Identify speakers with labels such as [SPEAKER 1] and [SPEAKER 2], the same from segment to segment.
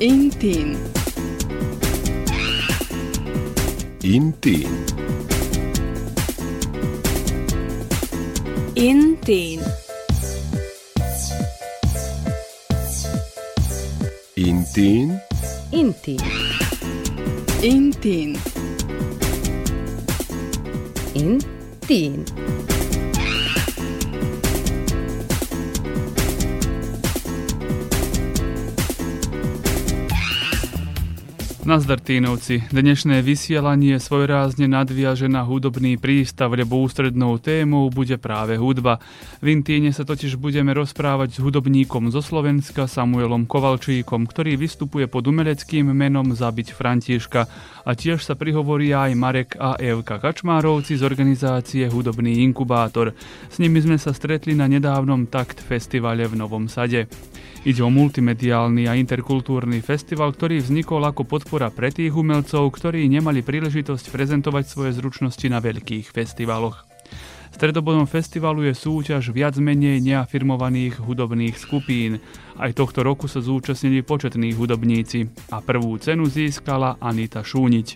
[SPEAKER 1] Intim.
[SPEAKER 2] Intim.
[SPEAKER 1] Intim.
[SPEAKER 2] Intim.
[SPEAKER 3] Intim.
[SPEAKER 1] Intim.
[SPEAKER 3] 丁。
[SPEAKER 4] Nazdar Tínovci, dnešné vysielanie svojrázne nadviaže na hudobný prístav, lebo ústrednou témou bude práve hudba. V Intíne sa totiž budeme rozprávať s hudobníkom zo Slovenska Samuelom Kovalčíkom, ktorý vystupuje pod umeleckým menom Zabiť Františka a tiež sa prihovoria aj Marek a Evka Kačmárovci z organizácie Hudobný inkubátor. S nimi sme sa stretli na nedávnom Takt festivale v Novom Sade. Ide o multimediálny a interkultúrny festival, ktorý vznikol ako podpora pre tých umelcov, ktorí nemali príležitosť prezentovať svoje zručnosti na veľkých festivaloch. Stredobodom festivalu je súťaž viac menej neafirmovaných hudobných skupín. Aj tohto roku sa zúčastnili početní hudobníci a prvú cenu získala Anita Šúniť.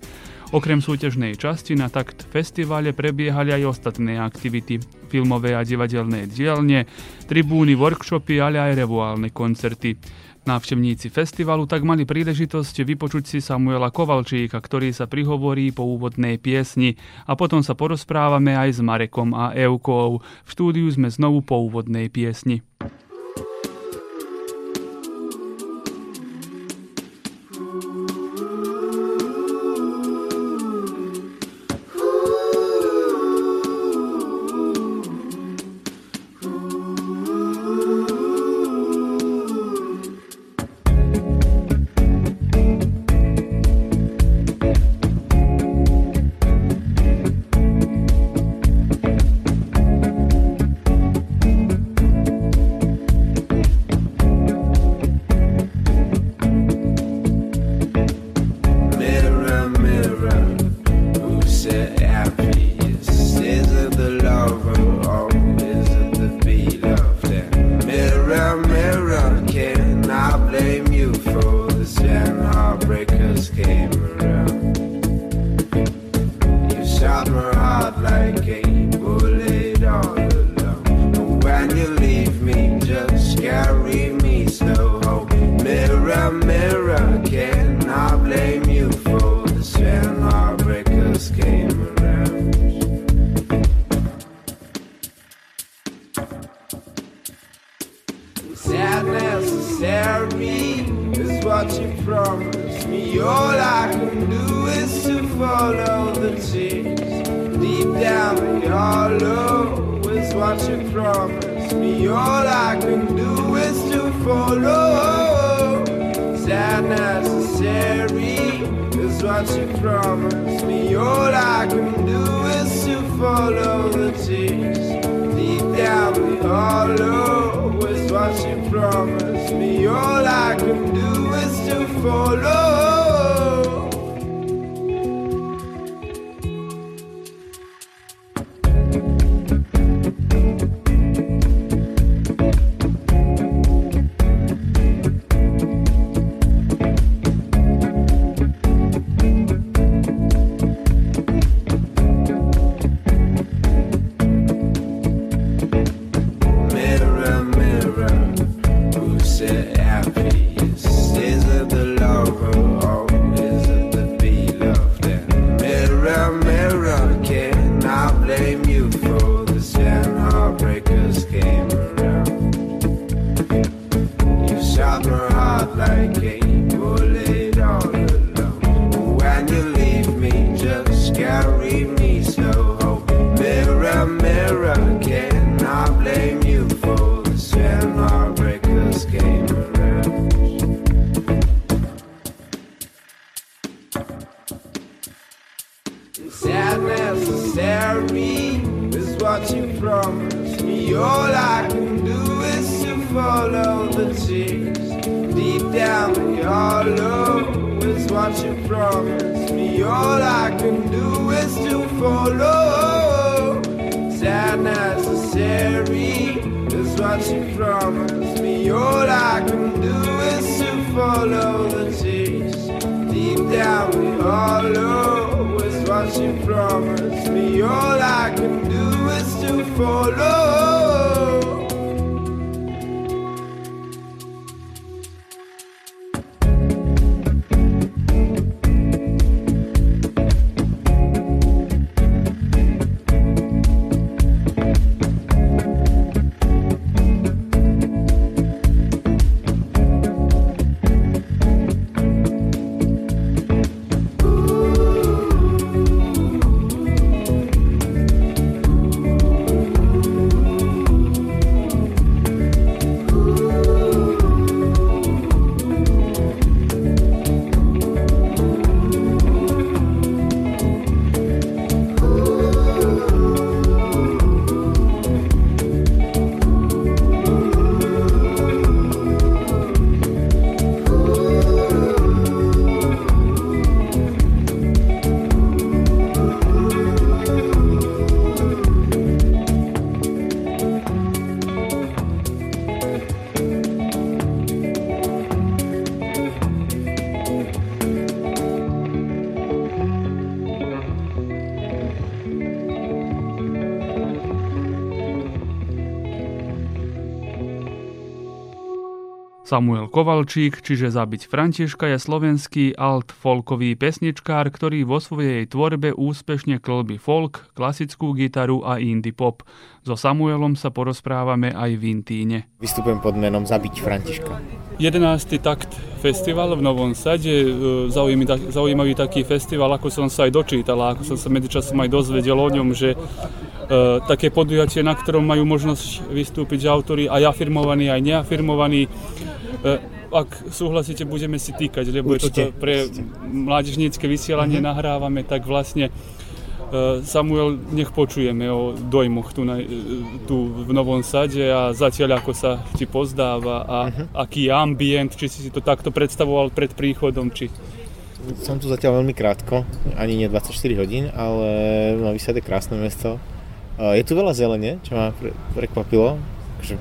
[SPEAKER 4] Okrem súťažnej časti na takt festivale prebiehali aj ostatné aktivity, filmové a divadelné dielne, tribúny, workshopy, ale aj revuálne koncerty. Návštevníci festivalu tak mali príležitosť vypočuť si Samuela Kovalčíka, ktorý sa prihovorí po úvodnej piesni a potom sa porozprávame aj s Marekom a Eukou. V štúdiu sme znovu po úvodnej piesni.
[SPEAKER 5] Samuel Kovalčík, čiže Zabiť Františka, je slovenský alt-folkový pesničkár, ktorý vo svojej tvorbe úspešne klbí folk, klasickú gitaru a indie pop. So Samuelom sa porozprávame aj v Intíne.
[SPEAKER 6] Vystupujem pod menom Zabiť Františka.
[SPEAKER 5] 11. takt festival v Novom Sade, e, zaujímavý, zaujímavý taký festival, ako som sa aj dočítal a ako som sa medzičasom aj dozvedel o ňom, že E, také podujatie, na ktorom majú možnosť vystúpiť autory aj afirmovaní, aj neafirmovaní. E, ak súhlasíte, budeme si týkať, lebo
[SPEAKER 6] Určite.
[SPEAKER 5] je toto pre mládežnícke vysielanie uh-huh. nahrávame, tak vlastne Samuel, nech počujeme o dojmoch tu, na, tu v Novom Sade a zatiaľ ako sa ti pozdáva a uh-huh. aký je ambient, či si si to takto predstavoval pred príchodom, či...
[SPEAKER 6] Som tu zatiaľ veľmi krátko, ani nie 24 hodín, ale Nový Sad je krásne mesto. Je tu veľa zelene, čo ma pre, prekvapilo, že,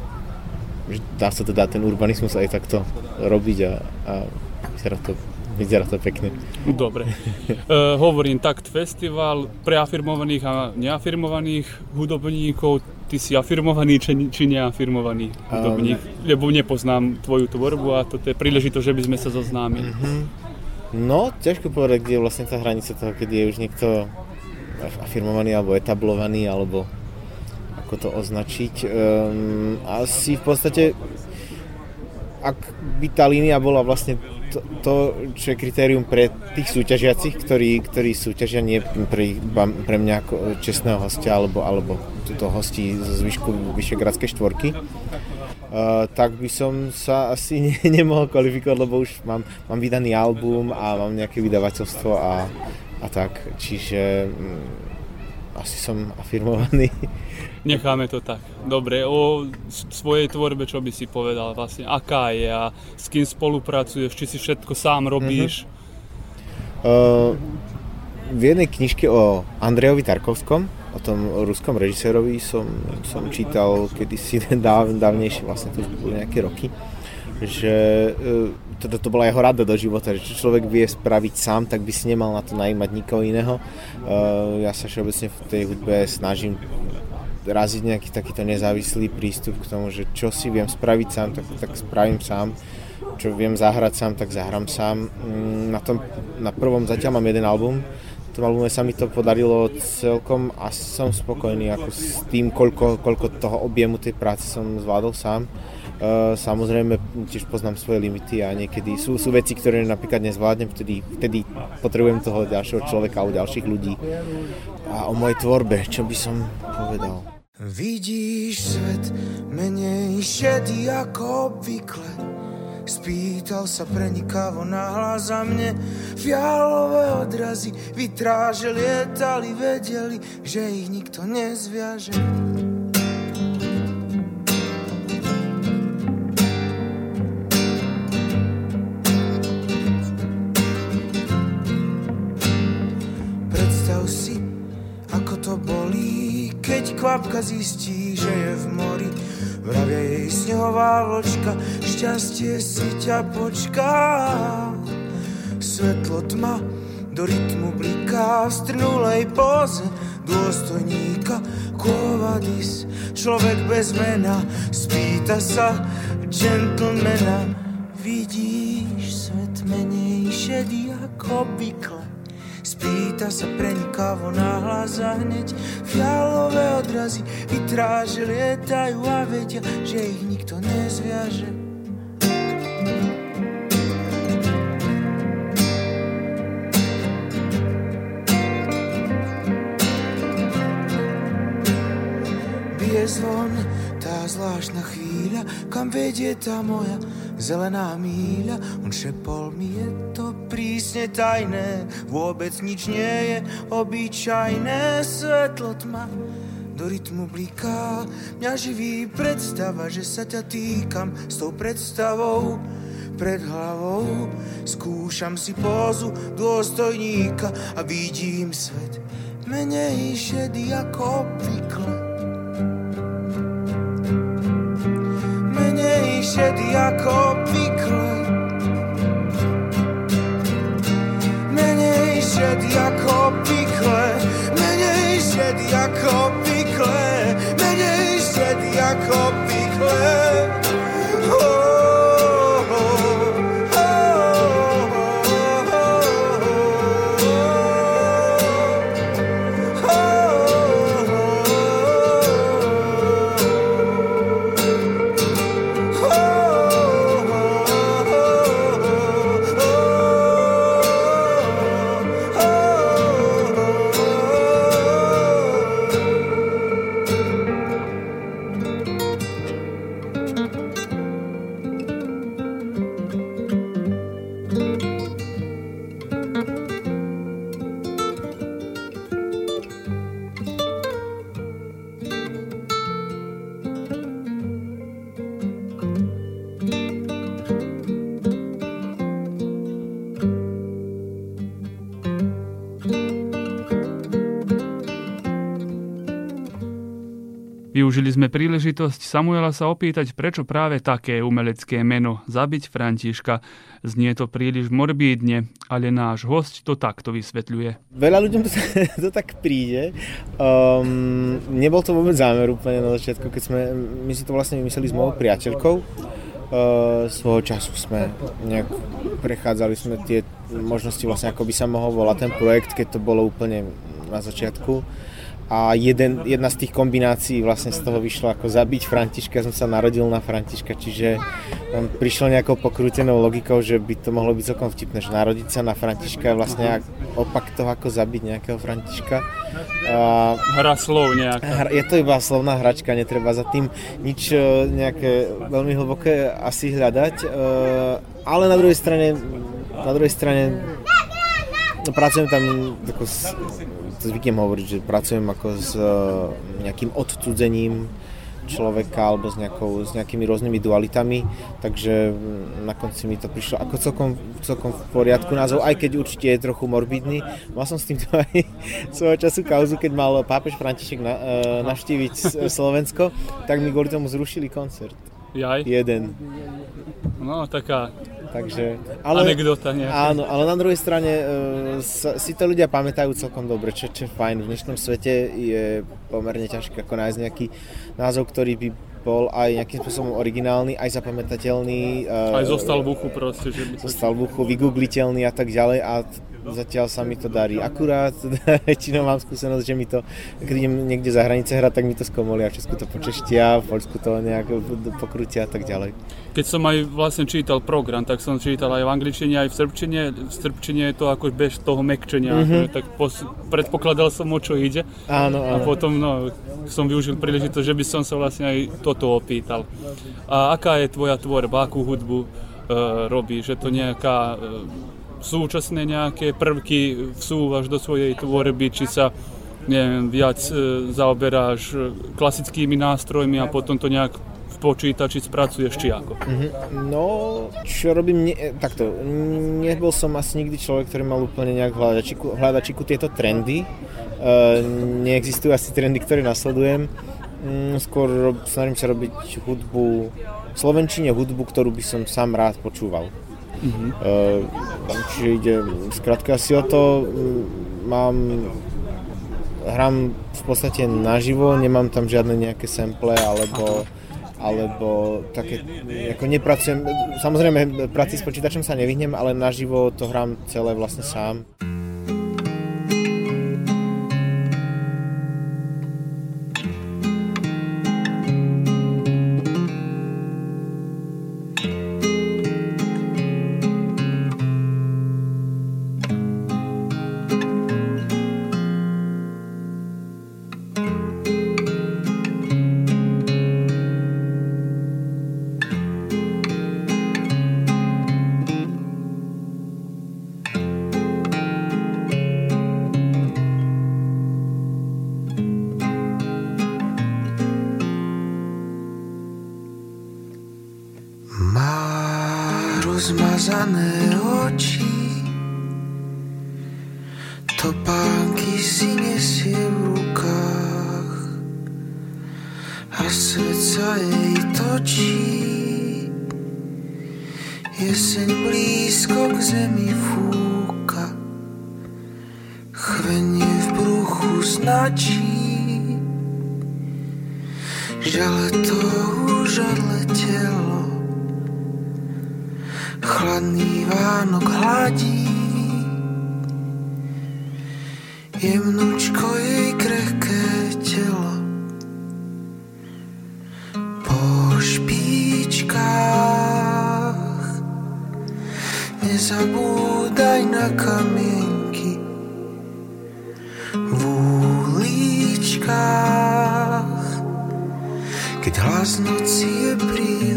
[SPEAKER 6] že dá sa teda ten urbanizmus aj takto robiť a, a vyzerá, to, vyzerá to pekne.
[SPEAKER 5] Dobre. uh, hovorím Takt Festival pre afirmovaných a neafirmovaných hudobníkov. Ty si afirmovaný či, či neafirmovaný hudobník? Um, lebo nepoznám tvoju tvorbu a toto je príležitosť, že by sme sa zoznámili. Uh-huh.
[SPEAKER 6] No, ťažko povedať, kde je vlastne tá hranica toho, keď je už niekto afirmovaný alebo etablovaný, alebo ako to označiť. Um, asi v podstate, ak by tá línia bola vlastne to, to, čo je kritérium pre tých súťažiacich, ktorí, ktorí súťažia nie pre, pre mňa ako čestného hostia alebo, alebo túto hostí zo zvyšku Vyšegradskej štvorky, Uh, tak by som sa asi ne, nemohol kvalifikovať, lebo už mám, mám vydaný album a mám nejaké vydavateľstvo a, a tak. Čiže mm, asi som afirmovaný.
[SPEAKER 5] Necháme to tak. Dobre, o svojej tvorbe čo by si povedal vlastne, aká je a s kým spolupracuješ, či si všetko sám robíš?
[SPEAKER 6] Uh-huh. Uh, v jednej knižke o Andrejovi Tarkovskom, o tom ruskom režisérovi som, som čítal kedysi dáv, dávnejšie, vlastne to už boli nejaké roky, že uh, toto to bola jeho rada do života, že čo človek vie spraviť sám, tak by si nemal na to najímať nikoho iného. Uh, ja sa všeobecne v tej hudbe snažím raziť nejaký takýto nezávislý prístup k tomu, že čo si viem spraviť sám, tak, tak spravím sám. Čo viem zahrať sám, tak zahrám sám. Mm, na, tom, na prvom zatiaľ mám jeden album, v tom albume sa mi to podarilo celkom a som spokojný ako s tým, koľko, koľko toho objemu tej práce som zvládol sám. Uh, samozrejme tiež poznám svoje limity a niekedy sú, sú veci, ktoré napríklad nezvládnem, vtedy, vtedy potrebujem toho ďalšieho človeka alebo ďalších ľudí. A o mojej tvorbe, čo by som povedal?
[SPEAKER 7] Vidíš svet menej šedý ako obvykle Spýtal sa prenikavo hlas za mne Fialové odrazy vytráže lietali Vedeli, že ich nikto nezviaže kvapka zistí, že je v mori. Vravia jej snehová vločka, šťastie si ťa počká. Svetlo tma do rytmu bliká v strnulej poze dôstojníka Kovadis, človek bez mena, spýta sa gentlemana. Vidíš svet menej šedý ako obvykle Spýta sa prenikavo náhlas a hneď Fialové odrazy vytráže lietajú a vedia, že ich nikto nezviaže. Bije zvon, tá zvláštna chvíľa, kam vedie tá moja zelená míľa. On šepol mi, je to prísne tajné, vôbec nič nie je obyčajné, svetlo tma do rytmu bliká. Mňa živí predstava, že sa ťa týkam s tou predstavou pred hlavou. Skúšam si pózu dôstojníka a vidím svet menej šedý ako obvykle. Šedý ako obvykle. Menej šedý ako obvykle. Menej šedý ako obvykle. Menej šedý ako obvykle.
[SPEAKER 5] Sme príležitosť Samuela sa opýtať, prečo práve také umelecké meno Zabiť Františka. Znie to príliš morbídne, ale náš host to takto vysvetľuje.
[SPEAKER 6] Veľa ľuďom to, to tak príde. Um, nebol to vôbec zámer úplne na začiatku, keď sme, my si to vlastne vymysleli s mojou priateľkou. Uh, svojho času sme nejak prechádzali sme tie možnosti vlastne, ako by sa mohol volať ten projekt, keď to bolo úplne na začiatku a jeden, jedna z tých kombinácií vlastne z toho vyšlo ako zabiť Františka, som sa narodil na Františka, čiže tam prišlo nejakou pokrútenou logikou, že by to mohlo byť celkom vtipné, že narodiť sa na Františka je vlastne opak toho, ako zabiť nejakého Františka. A,
[SPEAKER 5] Hra slov nejaká.
[SPEAKER 6] je to iba slovná hračka, netreba za tým nič e, nejaké veľmi hlboké asi hľadať, e, ale na druhej strane, na druhej strane no, pracujem tam s, to zvyknem hovoriť, že pracujem ako s e, nejakým odcudzením človeka alebo s, nejakou, s nejakými rôznymi dualitami, takže na konci mi to prišlo ako celkom, celkom v poriadku názov, aj keď určite je trochu morbidný. Mal som s týmto aj svojho času kauzu, keď mal pápež František na, e, navštíviť Slovensko, tak mi kvôli tomu zrušili koncert.
[SPEAKER 5] Jaj.
[SPEAKER 6] Jeden.
[SPEAKER 5] No, taká
[SPEAKER 6] Takže,
[SPEAKER 5] anekdota nejaká.
[SPEAKER 6] Áno, ale na druhej strane e, si to ľudia pamätajú celkom dobre, čo, je fajn. V dnešnom svete je pomerne ťažké ako nájsť nejaký názov, ktorý by bol aj nejakým spôsobom originálny, aj zapamätateľný. e,
[SPEAKER 5] Aj zostal v uchu proste, že by
[SPEAKER 6] zostal v uchu, vygoogliteľný a tak ďalej a zatiaľ sa mi to darí. Akurát väčšinou mám skúsenosť, že mi to, keď idem niekde za hranice hrať, tak mi to skomolia. V Česku to počeštia, v Poľsku to nejak pokrútia a tak ďalej.
[SPEAKER 5] Keď som aj vlastne čítal program, tak som čítal aj v angličtine, aj v srbčine. V srbčine je to ako bez toho mekčenia, mm-hmm. tak pos- predpokladal som, o čo ide.
[SPEAKER 6] Áno,
[SPEAKER 5] A
[SPEAKER 6] áno.
[SPEAKER 5] potom no, som využil príležitosť, že by som sa vlastne aj toto opýtal. A aká je tvoja tvorba, akú hudbu e, robíš? Je to nejaká e, súčasné nejaké prvky vsúvaš do svojej tvorby, či sa neviem, viac e, zaoberáš e, klasickými nástrojmi a potom to nejak v počítači spracuješ či ako?
[SPEAKER 6] No, čo robím, ne, takto, nebol som asi nikdy človek, ktorý mal úplne nejak hľadačiku, hľadačiku tieto trendy. Uh, neexistujú asi trendy, ktoré nasledujem. Mm, skôr rob, snažím sa robiť hudbu, v Slovenčine hudbu, ktorú by som sám rád počúval. Uh-huh. Uh, čiže ide skrátka asi o to, mm, mám hrám v podstate naživo, nemám tam žiadne nejaké sample alebo alebo také, ako nepracujem, samozrejme práci s počítačom sa nevyhnem, ale naživo to hrám celé vlastne sám.
[SPEAKER 7] Nezabúdaj na kamienky V uličkách Keď hlas noci je príliš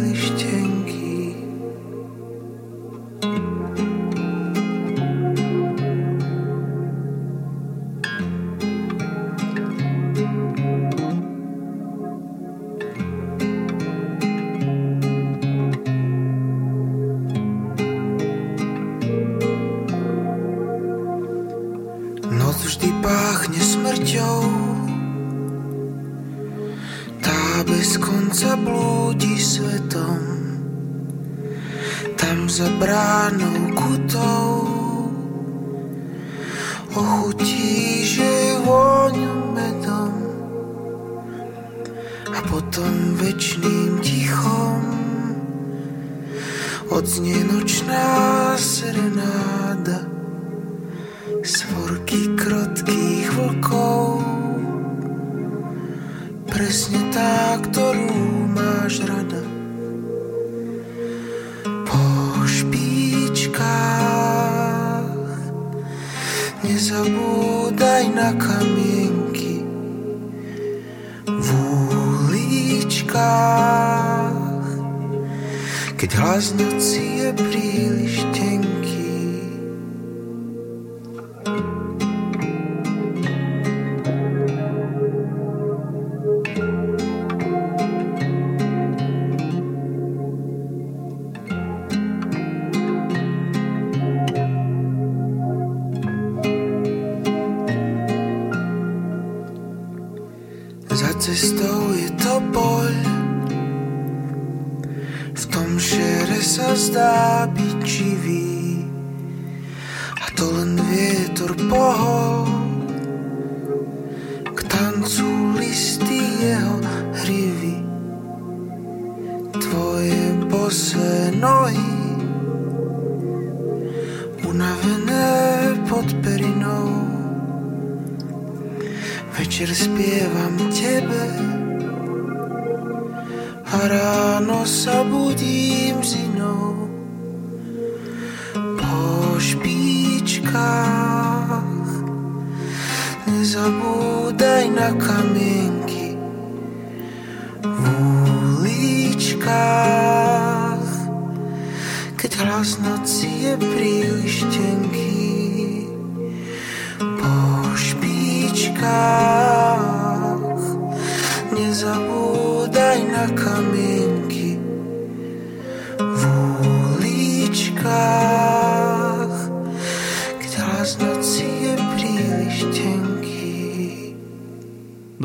[SPEAKER 7] Za cestou je to poľ V tom šere sa zdá byť živý. A to len vietor pohol. K tancu listy jeho hrivy. Tvoje bosé nohy. Unavené pod perinou Večer spievam tebe a ráno sa budím s inou po špičkách. Nezabúdaj na kamienky v uličkách, keď hlas noci je príliš tenký po špičkách.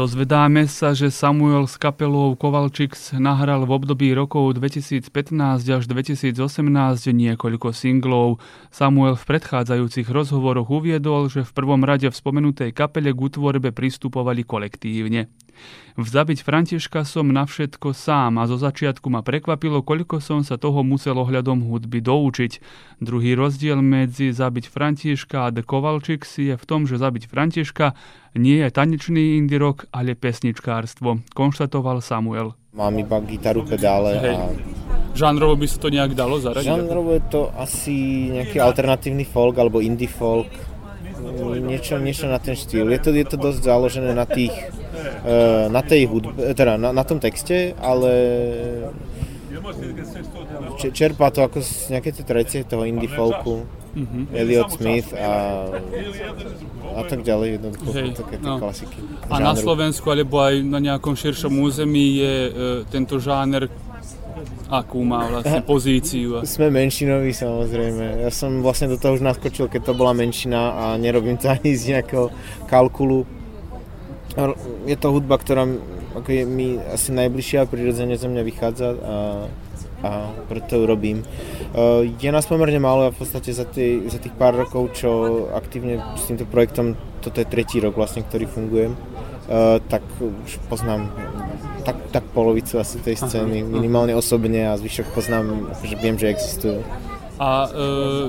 [SPEAKER 5] Dozvedáme sa, že Samuel s kapelou Kovalčiks nahral v období rokov 2015 až 2018 niekoľko singlov. Samuel v predchádzajúcich rozhovoroch uviedol, že v prvom rade v spomenutej kapele k útvorbe pristupovali kolektívne. V Zabiť Františka som na všetko sám a zo začiatku ma prekvapilo, koľko som sa toho musel ohľadom hudby doučiť. Druhý rozdiel medzi Zabiť Františka a The Kovalčiks je v tom, že Zabiť Františka nie je tanečný indie rock, ale pesničkárstvo, konštatoval Samuel.
[SPEAKER 6] Mám iba gitaru, pedále a
[SPEAKER 5] Žánrovo by sa to nejak dalo zaradiť?
[SPEAKER 6] žánrovo je to asi nejaký alternatívny folk alebo indie folk. Niečo, niečo na ten štýl. Je to, je to dosť založené na tých, na tej hudbe, teda na, na tom texte, ale če- čerpá to ako z nejaké tie tradície toho indie folku,
[SPEAKER 5] Mhm.
[SPEAKER 6] Elliot Smith a, a tak ďalej, jednoducho
[SPEAKER 5] Hej,
[SPEAKER 6] také
[SPEAKER 5] no.
[SPEAKER 6] klasiky.
[SPEAKER 5] A na
[SPEAKER 6] žánru.
[SPEAKER 5] Slovensku alebo aj na nejakom širšom území je e, tento žáner akú má vlastne pozíciu.
[SPEAKER 6] Sme menšinoví samozrejme. Ja som vlastne do toho už naskočil, keď to bola menšina a nerobím to ani z nejakého kalkulu. Je to hudba, ktorá ako je mi asi najbližšia a prirodzene zo mňa vychádza a, a preto ju robím. Uh, Je nás pomerne málo a v podstate za, tie, za tých pár rokov, čo aktívne s týmto projektom, toto je tretí rok vlastne, ktorý fungujem, uh, tak už poznám tak, tak polovicu asi tej scény, minimálne osobne a zvyšok poznám, že viem, že existujú.
[SPEAKER 5] A e,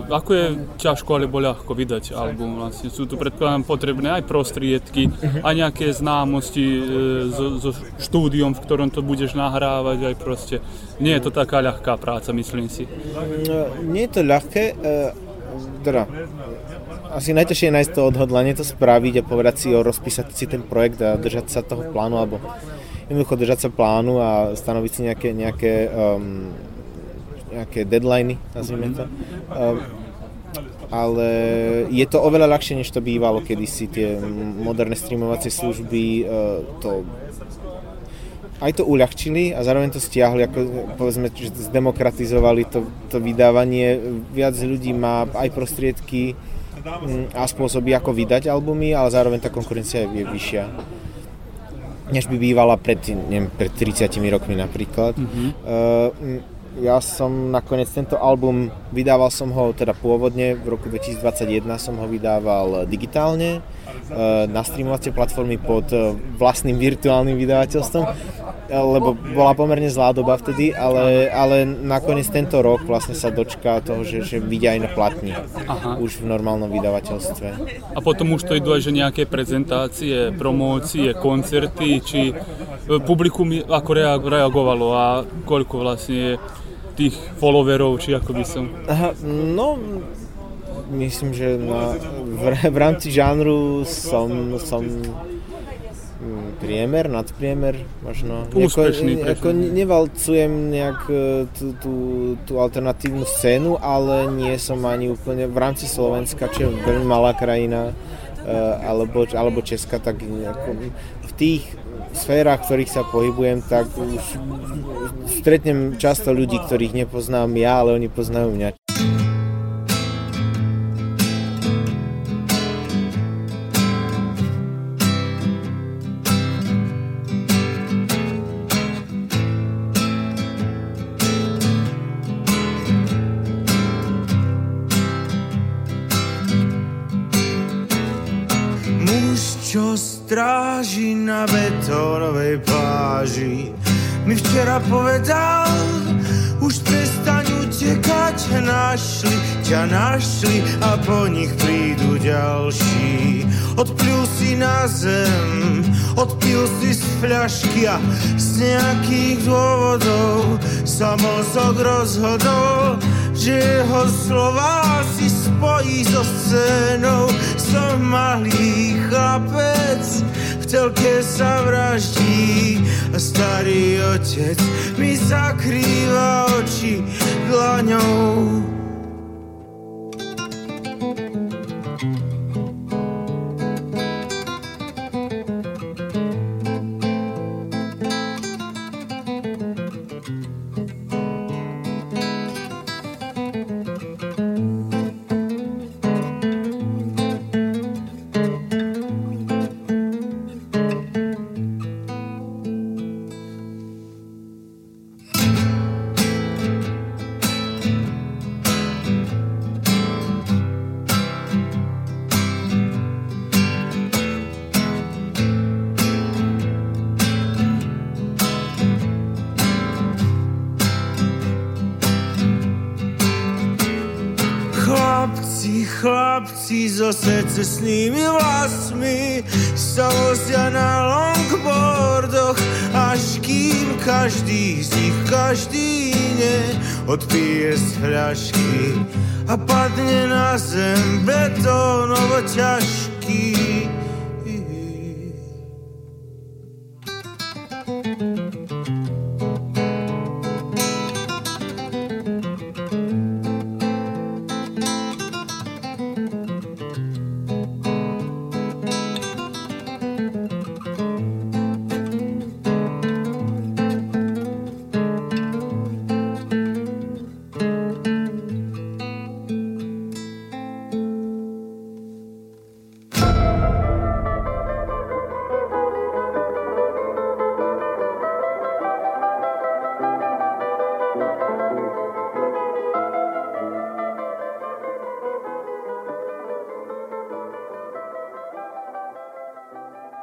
[SPEAKER 5] ako je ťažko alebo ľahko vydať album? Vlastne sú tu predpokladám potrebné aj prostriedky, aj nejaké známosti e, so, so štúdiom, v ktorom to budeš nahrávať, aj proste. Nie je to taká ľahká práca, myslím si.
[SPEAKER 6] No, Nie je to ľahké, e, teda asi najťažšie je nájsť to odhodlanie to spraviť a povedať si o rozpísať si ten projekt a držať sa toho plánu alebo jednoducho držať sa plánu a stanoviť si nejaké, nejaké, um, nejaké deadliny, nazvime to. Um, ale je to oveľa ľahšie, než to bývalo kedysi. Tie moderné streamovacie služby uh, to aj to uľahčili a zároveň to stiahli, ako povedzme, že zdemokratizovali to, to vydávanie. Viac ľudí má aj prostriedky mm, a spôsoby, ako vydať albumy, ale zároveň tá konkurencia je, je vyššia než by bývala pred, neviem, pred 30 rokmi napríklad. Mm-hmm. Uh, ja som nakoniec tento album, vydával som ho teda pôvodne, v roku 2021 som ho vydával digitálne uh, na streamovacie platformy pod uh, vlastným virtuálnym vydavateľstvom, lebo bola pomerne zlá doba vtedy, ale, ale nakoniec tento rok vlastne sa dočká toho, že, že vidia aj na platni,
[SPEAKER 5] Aha.
[SPEAKER 6] už v normálnom vydavateľstve.
[SPEAKER 5] A potom už to idú aj že nejaké prezentácie, promócie, koncerty, či publikum ako reag- reagovalo a koľko vlastne tých followerov, či ako by som...
[SPEAKER 6] Aha, no, myslím, že na, v, v rámci žánru som, som mm, priemer, nadpriemer, možno.
[SPEAKER 5] Úspešný,
[SPEAKER 6] Ako, ako nevalcujem nejak tú, tú, tú alternatívnu scénu, ale nie som ani úplne v rámci Slovenska, čo je veľmi malá krajina, e, alebo, alebo Česka, tak nejako, v tých sférach, ktorých sa pohybujem, tak už stretnem často ľudí, ktorých nepoznám ja, ale oni poznajú mňa.
[SPEAKER 7] Pláži, mi včera povedal, už prestaň utekať, našli ťa našli a po nich prídu ďalší. Odplil si na zem, odpil si z fľašky a z nejakých dôvodov sa mozog rozhodol, že jeho slova si spojí so scénou. Som malý chlapec, telke sa vraždí a starý otec mi zakrýva oči dlaňou. So secesnými vlasmi sa vozia na longboardoch Až kým každý z nich, každý neodpije z hľašky A padne na zem betónovo ťažký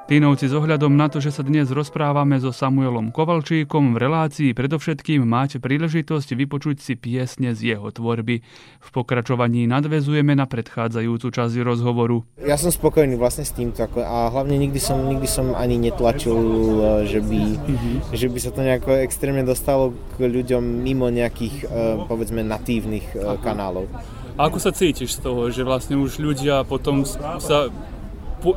[SPEAKER 5] Tínovci s ohľadom na to, že sa dnes rozprávame so Samuelom Kovalčíkom, v relácii predovšetkým máte príležitosť vypočuť si piesne z jeho tvorby. V pokračovaní nadvezujeme na predchádzajúcu časť rozhovoru.
[SPEAKER 6] Ja som spokojný vlastne s týmto ako, a hlavne nikdy som, nikdy som ani netlačil, e, že by, mm-hmm. že by sa to nejako extrémne dostalo k ľuďom mimo nejakých, e, povedzme, natívnych e, Aha. kanálov.
[SPEAKER 5] A ako sa cítiš z toho, že vlastne už ľudia potom sa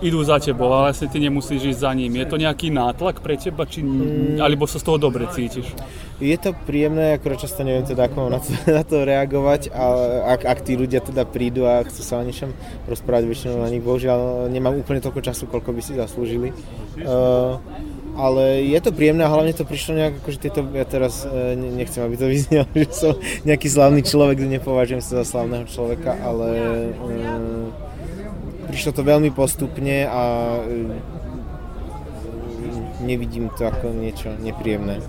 [SPEAKER 5] idú za tebou, ale vlastne ty nemusíš ísť za ním. Je to nejaký nátlak pre teba, či, mm. alebo sa z toho dobre cítiš?
[SPEAKER 6] Je to príjemné, akorát často neviem teda ako na to, na to reagovať, ale ak, ak tí ľudia teda prídu a chcú sa o niečom rozprávať, väčšinou na nich bohužiaľ nemám úplne toľko času, koľko by si zaslúžili. Uh, ale je to príjemné a hlavne to prišlo nejak, akože tieto, ja teraz uh, nechcem, aby to vyznelo, že som nejaký slavný človek, nepovažujem sa za slavného človeka, ale uh, prišlo to veľmi postupne a e, nevidím to ako niečo nepríjemné.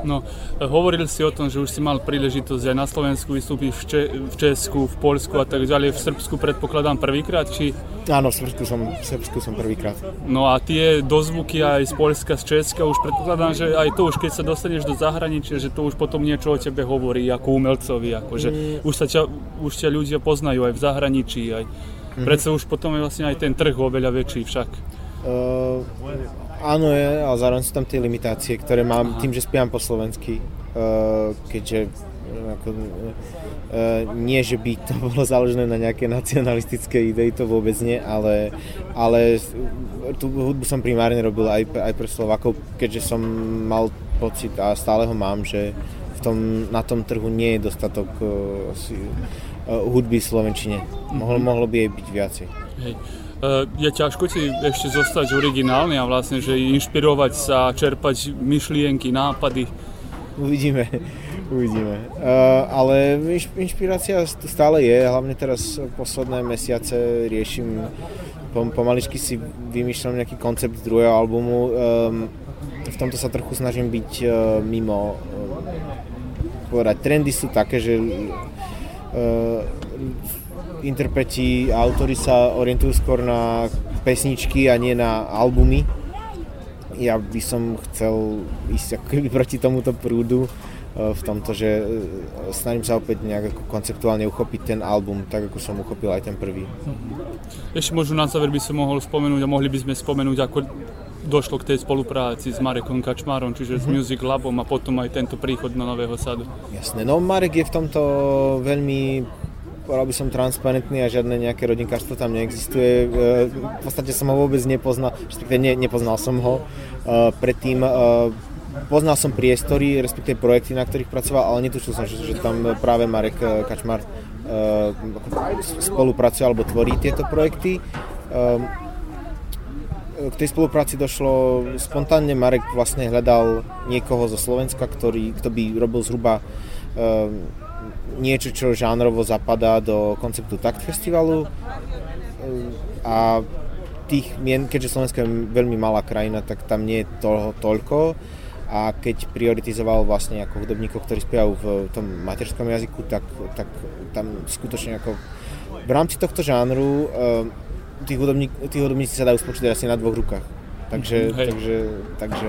[SPEAKER 5] No, hovoril si o tom, že už si mal príležitosť aj na Slovensku vystúpiť v, Če- v Česku, v Polsku a tak ďalej. V Srbsku predpokladám prvýkrát, či...
[SPEAKER 6] Áno, v Srbsku som, v Srbsku som prvýkrát.
[SPEAKER 5] No a tie dozvuky aj z Polska, z Česka, už predpokladám, že aj to už keď sa dostaneš do zahraničia, že to už potom niečo o tebe hovorí ako umelcovi, akože mm. už, sa ťa, už ťa ľudia poznajú aj v zahraničí, aj Mm-hmm. Predsa už potom je vlastne aj ten trh oveľa väčší však. Uh,
[SPEAKER 6] áno je, ale zároveň sú tam tie limitácie, ktoré mám Aha. tým, že spievam po slovensky, uh, keďže ako, uh, nie, že by to bolo založené na nejaké nacionalistické idei, to vôbec nie, ale, ale tú hudbu som primárne robil aj, aj pre Slovákov, keďže som mal pocit a stále ho mám, že v tom, na tom trhu nie je dostatok uh, hudby v Slovenčine. Mohlo, mm-hmm. mohlo by jej byť viacej. Hej.
[SPEAKER 5] Eh, je ťažko ti ešte zostať originálny a vlastne, že inšpirovať sa, čerpať myšlienky, nápady?
[SPEAKER 6] Uvidíme, uvidíme. Uh, ale inšpirácia stále je, hlavne teraz posledné mesiace riešim, pomaličky si vymýšľam nejaký koncept druhého albumu. Um, v tomto sa trochu snažím byť mimo. Povedať, trendy sú také, že interpreti a autory sa orientujú skôr na pesničky a nie na albumy. Ja by som chcel ísť ako proti tomuto prúdu uh, v tomto, že uh, snažím sa opäť nejak ako konceptuálne uchopiť ten album, tak ako som uchopil aj ten prvý.
[SPEAKER 5] Ešte možno na záver by som mohol spomenúť a mohli by sme spomenúť, ako došlo k tej spolupráci s Marekom Kačmárom, čiže mm-hmm. s mhm. Music Labom a potom aj tento príchod na Nového sadu.
[SPEAKER 6] Jasné, no Marek je v tomto veľmi povedal by som transparentný a žiadne nejaké rodinkárstvo tam neexistuje. E, v podstate som ho vôbec nepoznal, respektíve ne, nepoznal som ho e, predtým. E, poznal som priestory, respektíve projekty, na ktorých pracoval, ale netušil som, že, že tam práve Marek Kačmar spolupracuje alebo tvorí tieto projekty k tej spolupráci došlo spontánne. Marek vlastne hľadal niekoho zo Slovenska, ktorý, kto by robil zhruba uh, niečo, čo žánrovo zapadá do konceptu Takt festivalu. Uh, a tých mien, keďže Slovensko je veľmi malá krajina, tak tam nie je toho toľko. A keď prioritizoval vlastne ako hudobníkov, ktorí spievajú v tom materskom jazyku, tak, tak tam skutočne ako v rámci tohto žánru uh, tí, hudobník, tí hudobníci sa dajú spočítať asi na dvoch rukách. Takže, Hej. takže, takže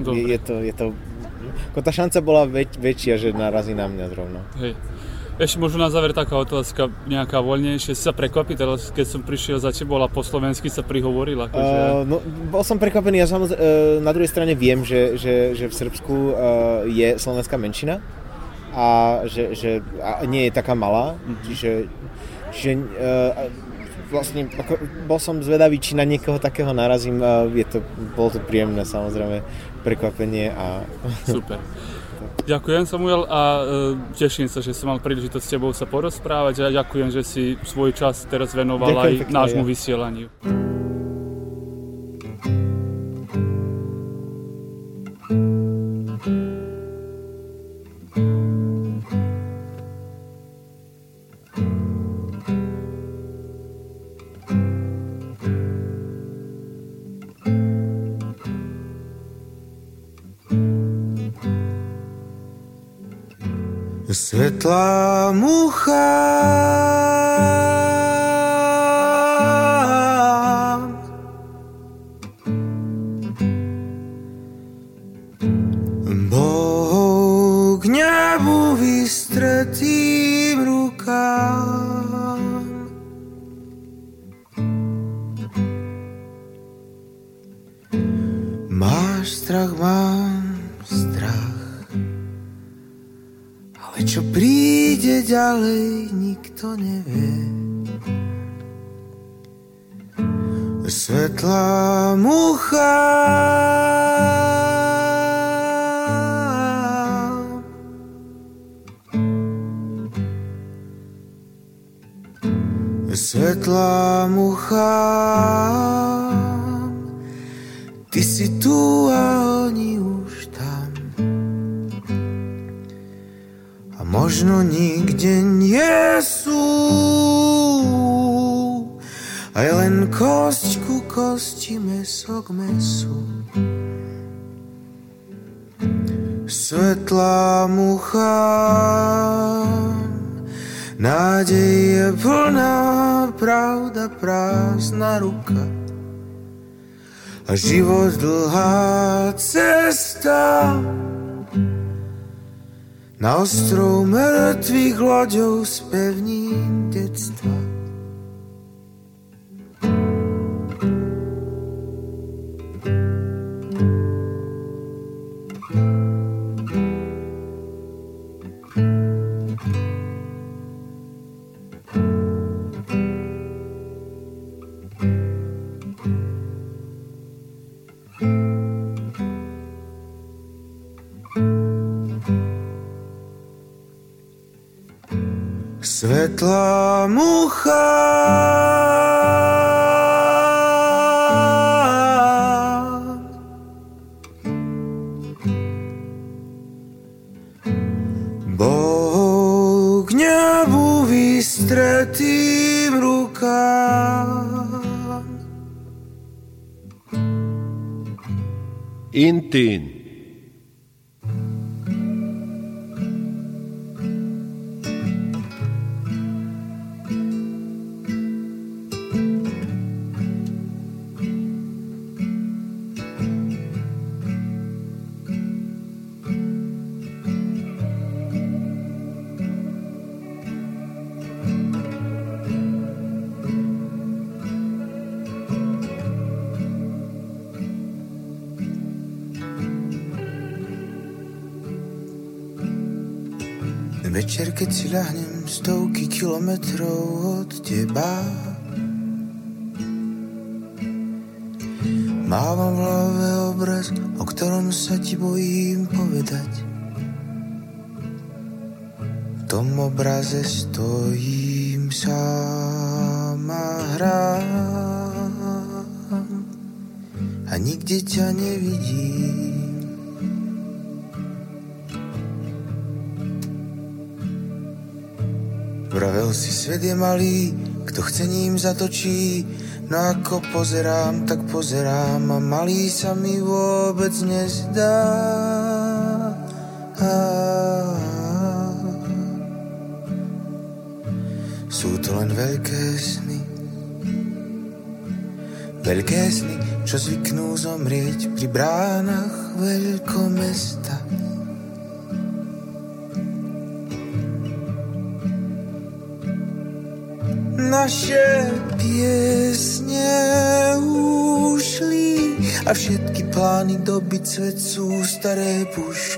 [SPEAKER 6] je, je, to, je to... Ako tá šanca bola väč, väčšia, že narazí na mňa zrovna.
[SPEAKER 5] Hej. Ešte možno na záver taká otázka, nejaká voľnejšia. Si sa prekvapí teraz, keď som prišiel za tebou a po slovensky sa prihovoril? Akože...
[SPEAKER 6] Uh, no, bol som prekvapený, ja samozrejme, uh, na druhej strane viem, že, že, že v Srbsku uh, je slovenská menšina a že, že a nie je taká malá, mm-hmm. čiže, čiže uh, vlastne ako, bol som zvedavý, či na niekoho takého narazím a je to, bolo to príjemné samozrejme prekvapenie a...
[SPEAKER 5] Super. Ďakujem Samuel a e, teším sa, že som mal príležitosť s tebou sa porozprávať a ďakujem, že si svoj čas teraz venoval ďakujem aj nášmu ja. vysielaniu.
[SPEAKER 7] Svetlá mucha Boh príde ďalej, nikto nevie. Svetlá mucha Svetlá mucha Ty si tu a možno nikde nie sú. Aj len kosť ku kosti, meso k mesu. Svetlá mucha, nádej je plná, pravda prázdna ruka. A život dlhá cesta, na ostrov mŕtvych loďov z pevnín detstva. Прилетла муха Бог не бувістрятим рукам
[SPEAKER 8] Intin
[SPEAKER 7] keď si ľahnem stovky kilometrov od teba Mávam v hlave obraz, o ktorom sa ti bojím povedať. V tom obraze stojím sám a hrám A nikde ťa nevidím Vravel si, svet je malý, kto chce ním zatočí, no ako pozerám, tak pozerám a malý sa mi vôbec nezdá. Sú to len veľké sny, veľké sny, čo zvyknú zomrieť pri bránach veľkomesta. Svet sú staré pušky.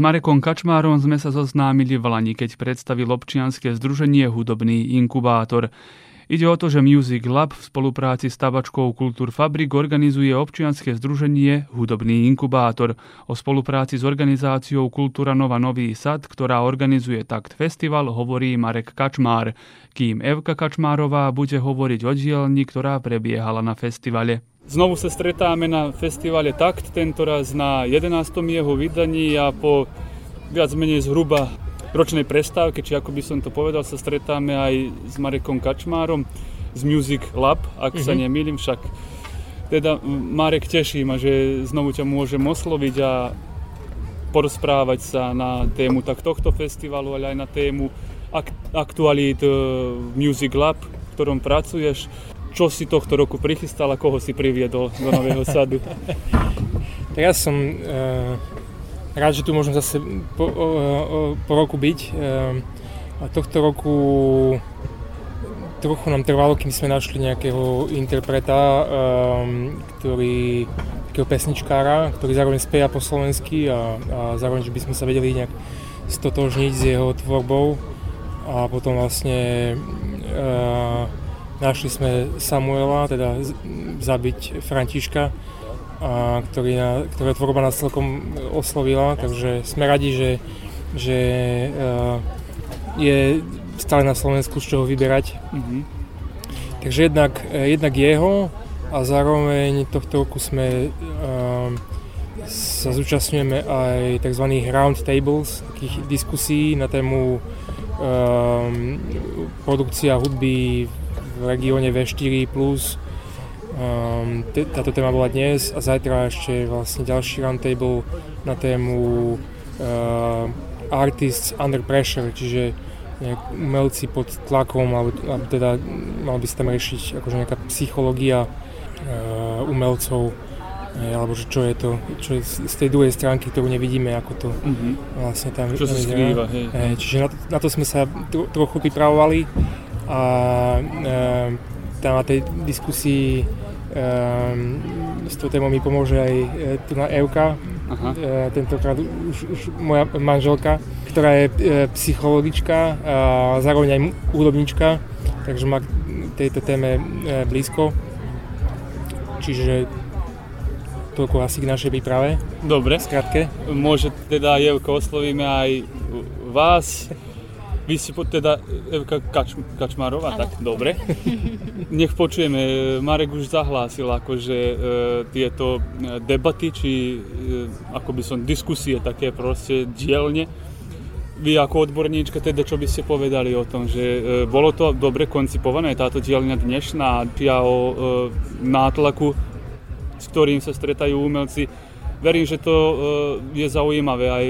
[SPEAKER 5] Marekom Kačmárom sme sa zoznámili v Lani, keď predstavil občianske združenie Hudobný inkubátor. Ide o to, že Music Lab v spolupráci s tabačkou Kultúr Fabrik organizuje občianske združenie Hudobný inkubátor. O spolupráci s organizáciou Kultúra Nova Nový Sad, ktorá organizuje Takt Festival, hovorí Marek Kačmár, kým Evka Kačmárová bude hovoriť o dielni, ktorá prebiehala na festivale. Znovu sa stretáme na festivale Takt, tentoraz na 11. jeho vydaní a po viac menej zhruba ročnej prestávke, či ako by som to povedal, sa stretáme aj s Marekom Kačmárom z Music Lab, ak mm-hmm. sa nemýlim, však teda Marek teší ma, že znovu ťa môžem osloviť a porozprávať sa na tému tak tohto festivalu, ale aj na tému ak- aktualít uh, Music Lab, v ktorom pracuješ. Čo si tohto roku prichystal a koho si priviedol do Nového sadu?
[SPEAKER 9] Tak ja som uh, rád, že tu môžem zase po, uh, po roku byť. Uh, a tohto roku trochu nám trvalo, kým sme našli nejakého interpreta, um, ktorý, takého pesničkára, ktorý zároveň speja po slovensky a, a zároveň, že by sme sa vedeli nejak stotožniť s jeho tvorbou. A potom vlastne uh, našli sme Samuela, teda zabiť Františka, a ktorý na, ktorá tvorba nás celkom oslovila, takže sme radi, že, že uh, je stále na Slovensku z čoho vyberať. Mm-hmm. Takže jednak, jednak jeho a zároveň tohto roku sme uh, sa zúčastňujeme aj tzv. round tables, takých diskusí na tému um, produkcia hudby v regióne V4+. Um, táto téma bola dnes a zajtra ešte vlastne ďalší roundtable na tému uh, Artists Under Pressure, čiže umelci pod tlakom, alebo, alebo teda mal by sa tam riešiť akože nejaká psychológia uh, umelcov, alebo že čo je to, čo je z tej druhej stránky, ktorú nevidíme, ako to mm-hmm. vlastne tam
[SPEAKER 5] Čo sa skrýva, hej.
[SPEAKER 9] hej. Čiže na to, na to sme sa tro, trochu pripravovali a e, tam na tej diskusii e, s tou témou mi pomôže aj e, tu na Euka, Aha. Tentokrát už, už moja manželka, ktorá je psychologička a zároveň aj hudobnička, takže má k tejto téme blízko. Čiže toľko asi k našej príprave.
[SPEAKER 5] Dobre.
[SPEAKER 9] Skratke.
[SPEAKER 5] Môže teda, Jevko, oslovíme aj vás. Vy si po, teda Evka Kač, Kačmárová, tak dobre. Nech počujeme, Marek už zahlásil akože e, tieto debaty, či e, ako by som, diskusie také proste dielne. Vy ako odborníčka, teda čo by ste povedali o tom, že e, bolo to dobre koncipované, táto dielňa dnešná, či o e, nátlaku, s ktorým sa stretajú umelci. Verím, že to e, je zaujímavé aj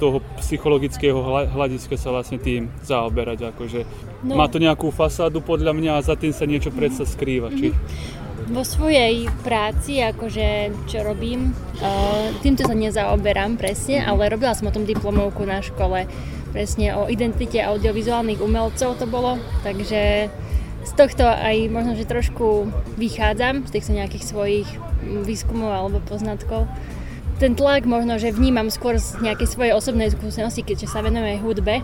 [SPEAKER 5] toho psychologického hľadiska sa vlastne tým zaoberať. Akože no. Má to nejakú fasádu podľa mňa a za tým sa niečo predsa skrýva. Či?
[SPEAKER 10] Vo svojej práci, akože čo robím, uh, týmto sa nezaoberám presne, ale robila som o tom diplomovku na škole presne o identite audiovizuálnych umelcov to bolo, takže z tohto aj možno, že trošku vychádzam z týchto nejakých svojich výskumov alebo poznatkov ten tlak možno, že vnímam skôr z nejakej svojej osobnej skúsenosti, keďže sa venujem aj hudbe.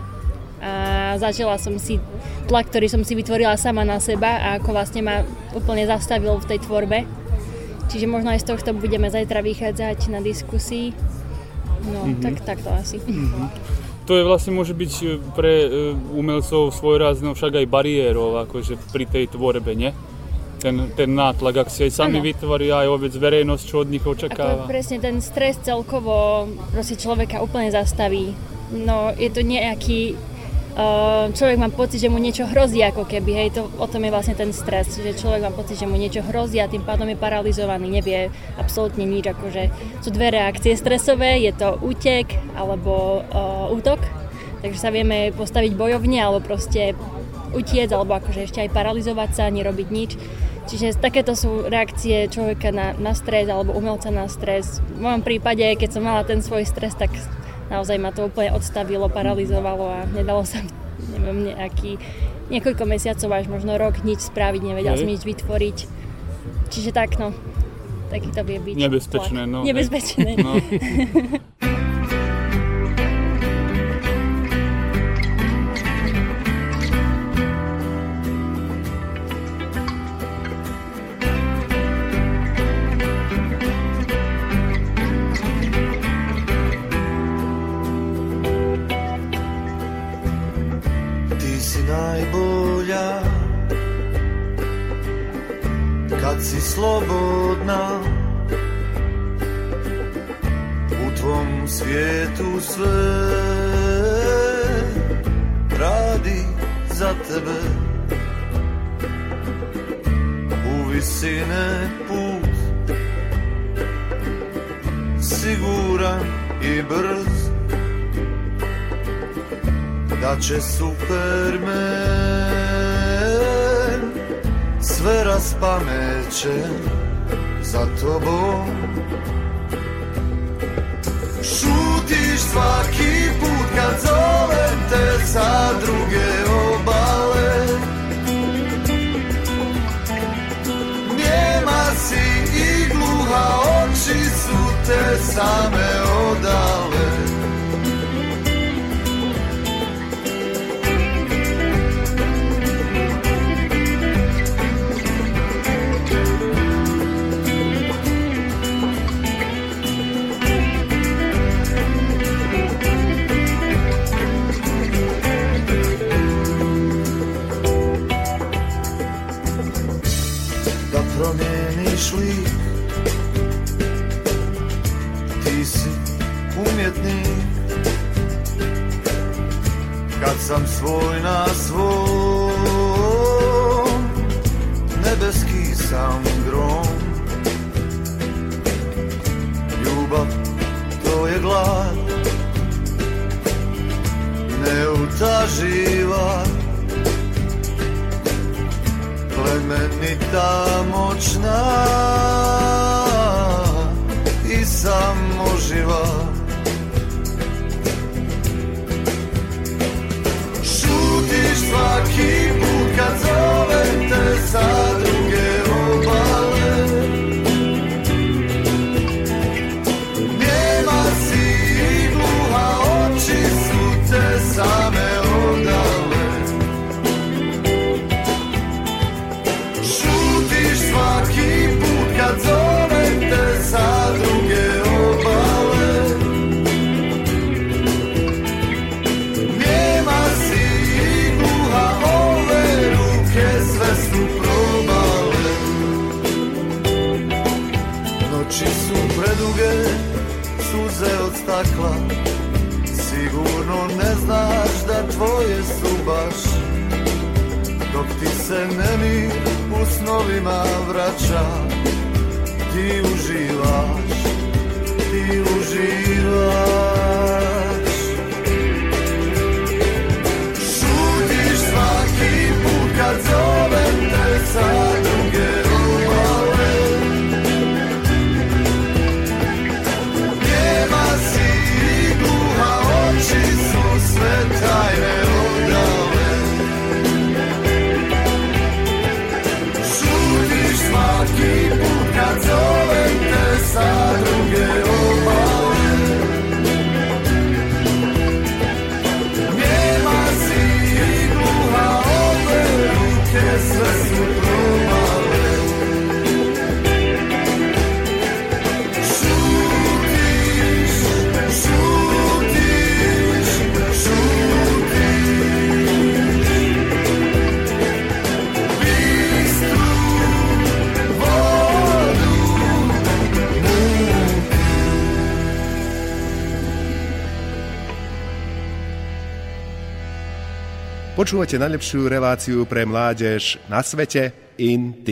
[SPEAKER 10] A zažila som si tlak, ktorý som si vytvorila sama na seba a ako vlastne ma úplne zastavil v tej tvorbe. Čiže možno aj z tohto budeme zajtra vychádzať na diskusii. No, mm-hmm. tak, tak to asi. Mm-hmm.
[SPEAKER 5] To je vlastne môže byť e, pre e, umelcov svojrázno však aj bariérov akože pri tej tvorbe, nie? Ten, ten nátlak, ak si aj sami ano. vytvoria aj vôbec verejnosť, čo od nich očakáva.
[SPEAKER 10] Ako presne ten stres celkovo proste človeka úplne zastaví. No je to nejaký Ehm, človek má pocit, že mu niečo hrozí ako keby, hej, to, o tom je vlastne ten stres, že človek má pocit, že mu niečo hrozí a tým pádom je paralizovaný, nevie absolútne nič, akože sú dve reakcie stresové, je to útek alebo uh, útok, takže sa vieme postaviť bojovne alebo proste utiec alebo akože ešte aj paralizovať sa, nerobiť nič. Čiže takéto sú reakcie človeka na, na stres alebo umelca na stres. V mojom prípade, keď som mala ten svoj stres, tak naozaj ma to úplne odstavilo, paralizovalo a nedalo sa, neviem, nejaký, niekoľko mesiacov až možno rok nič spraviť, nevedel som nič vytvoriť. Čiže tak, no, taký to vie byť.
[SPEAKER 5] Nebezpečné, no.
[SPEAKER 10] Nebezpečné. No.
[SPEAKER 11] promijeniš lik. Ti si umjetnik. Kad sam svoj na svom Nebeski sam grom. Ljubav to je glad Neutaživa plemenita moćna i samoživa Šutiš svaki put kad zovem te sa se nemir u snovima vraća. Ti uživaš,
[SPEAKER 8] Počúvate najlepšiu reláciu pre mládež na svete In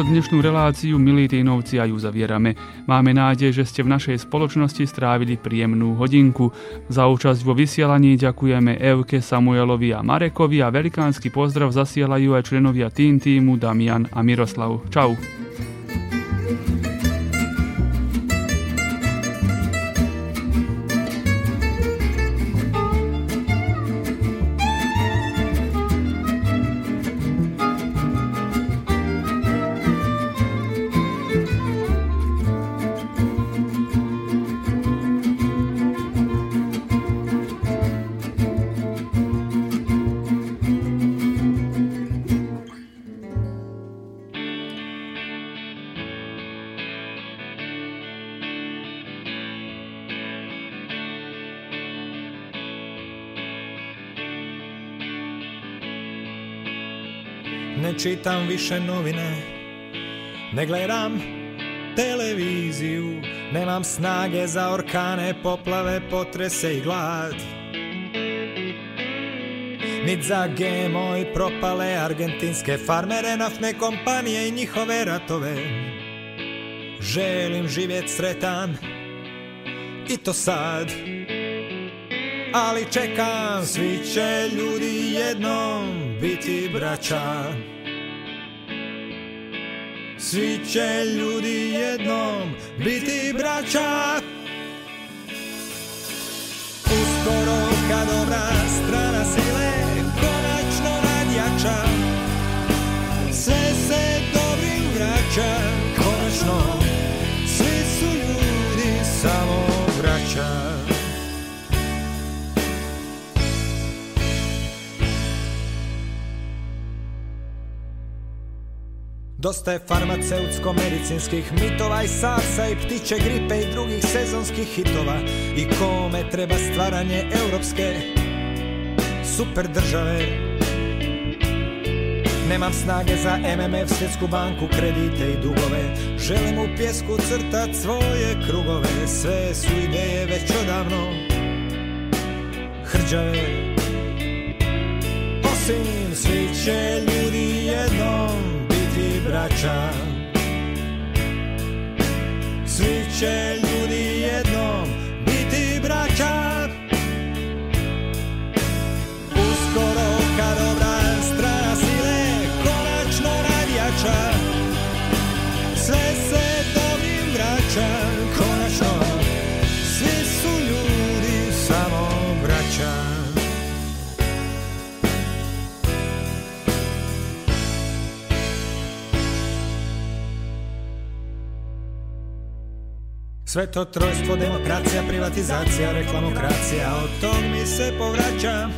[SPEAKER 5] Týmto dnešnú reláciu, milí tínovci, aj uzavierame. Máme nádej, že ste v našej spoločnosti strávili príjemnú hodinku. Za účasť vo vysielaní ďakujeme Evke, Samuelovi a Marekovi a velikánsky pozdrav zasielajú aj členovia tým týmu Damian a Miroslav. Čau.
[SPEAKER 12] Čitam više novine, ne gledam televiziju, nemam snage za orkane, poplave, potrese i glad. Nit za GMO i propale argentinske farmere, naftne kompanije i njihove ratove. Želim živjet sretan i to sad. Ali čekam, svi će ljudi jednom biti braća. Svi će ljudi jednom biti braća. Uskoro kad dobra strana sile konačno nadjača Sve se dobrim vraća konačno Svi su ljudi samo vraća Dosta je farmaceutsko-medicinskih mitova i sarsa i ptiće gripe i drugih sezonskih hitova. I kome treba stvaranje europske super države Nemam snage za MMF, svjetsku banku, kredite i dugove. Želim u pjesku crtat svoje krugove. Sve su ideje već odavno hrđave. Osim svi će ljudi jednom vraća Svi će Sve to trojstvo, demokracija, privatizacija, reklamokracija, od tog mi se povraća.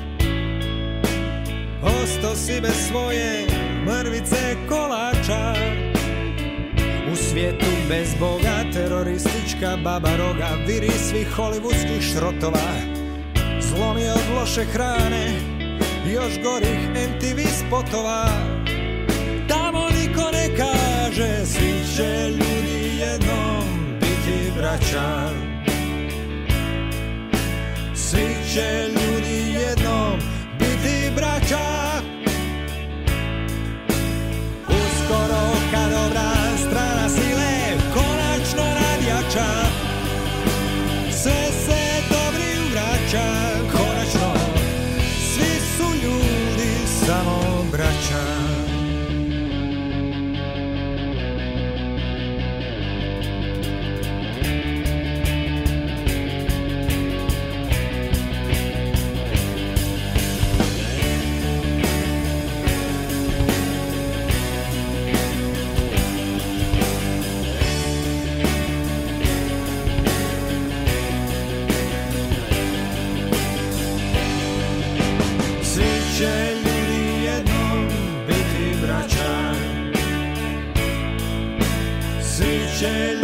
[SPEAKER 12] Osto si bez svoje mrvice kolača. U svijetu bez Boga, teroristička baba roga, viri svih hollywoodskih šrotova. Zlomi od loše hrane, još gorih MTV spotova. Tamo niko ne kaže, svi će ljudi jednom vraća. Svi će će ljudi jednom biti braća Svi
[SPEAKER 13] će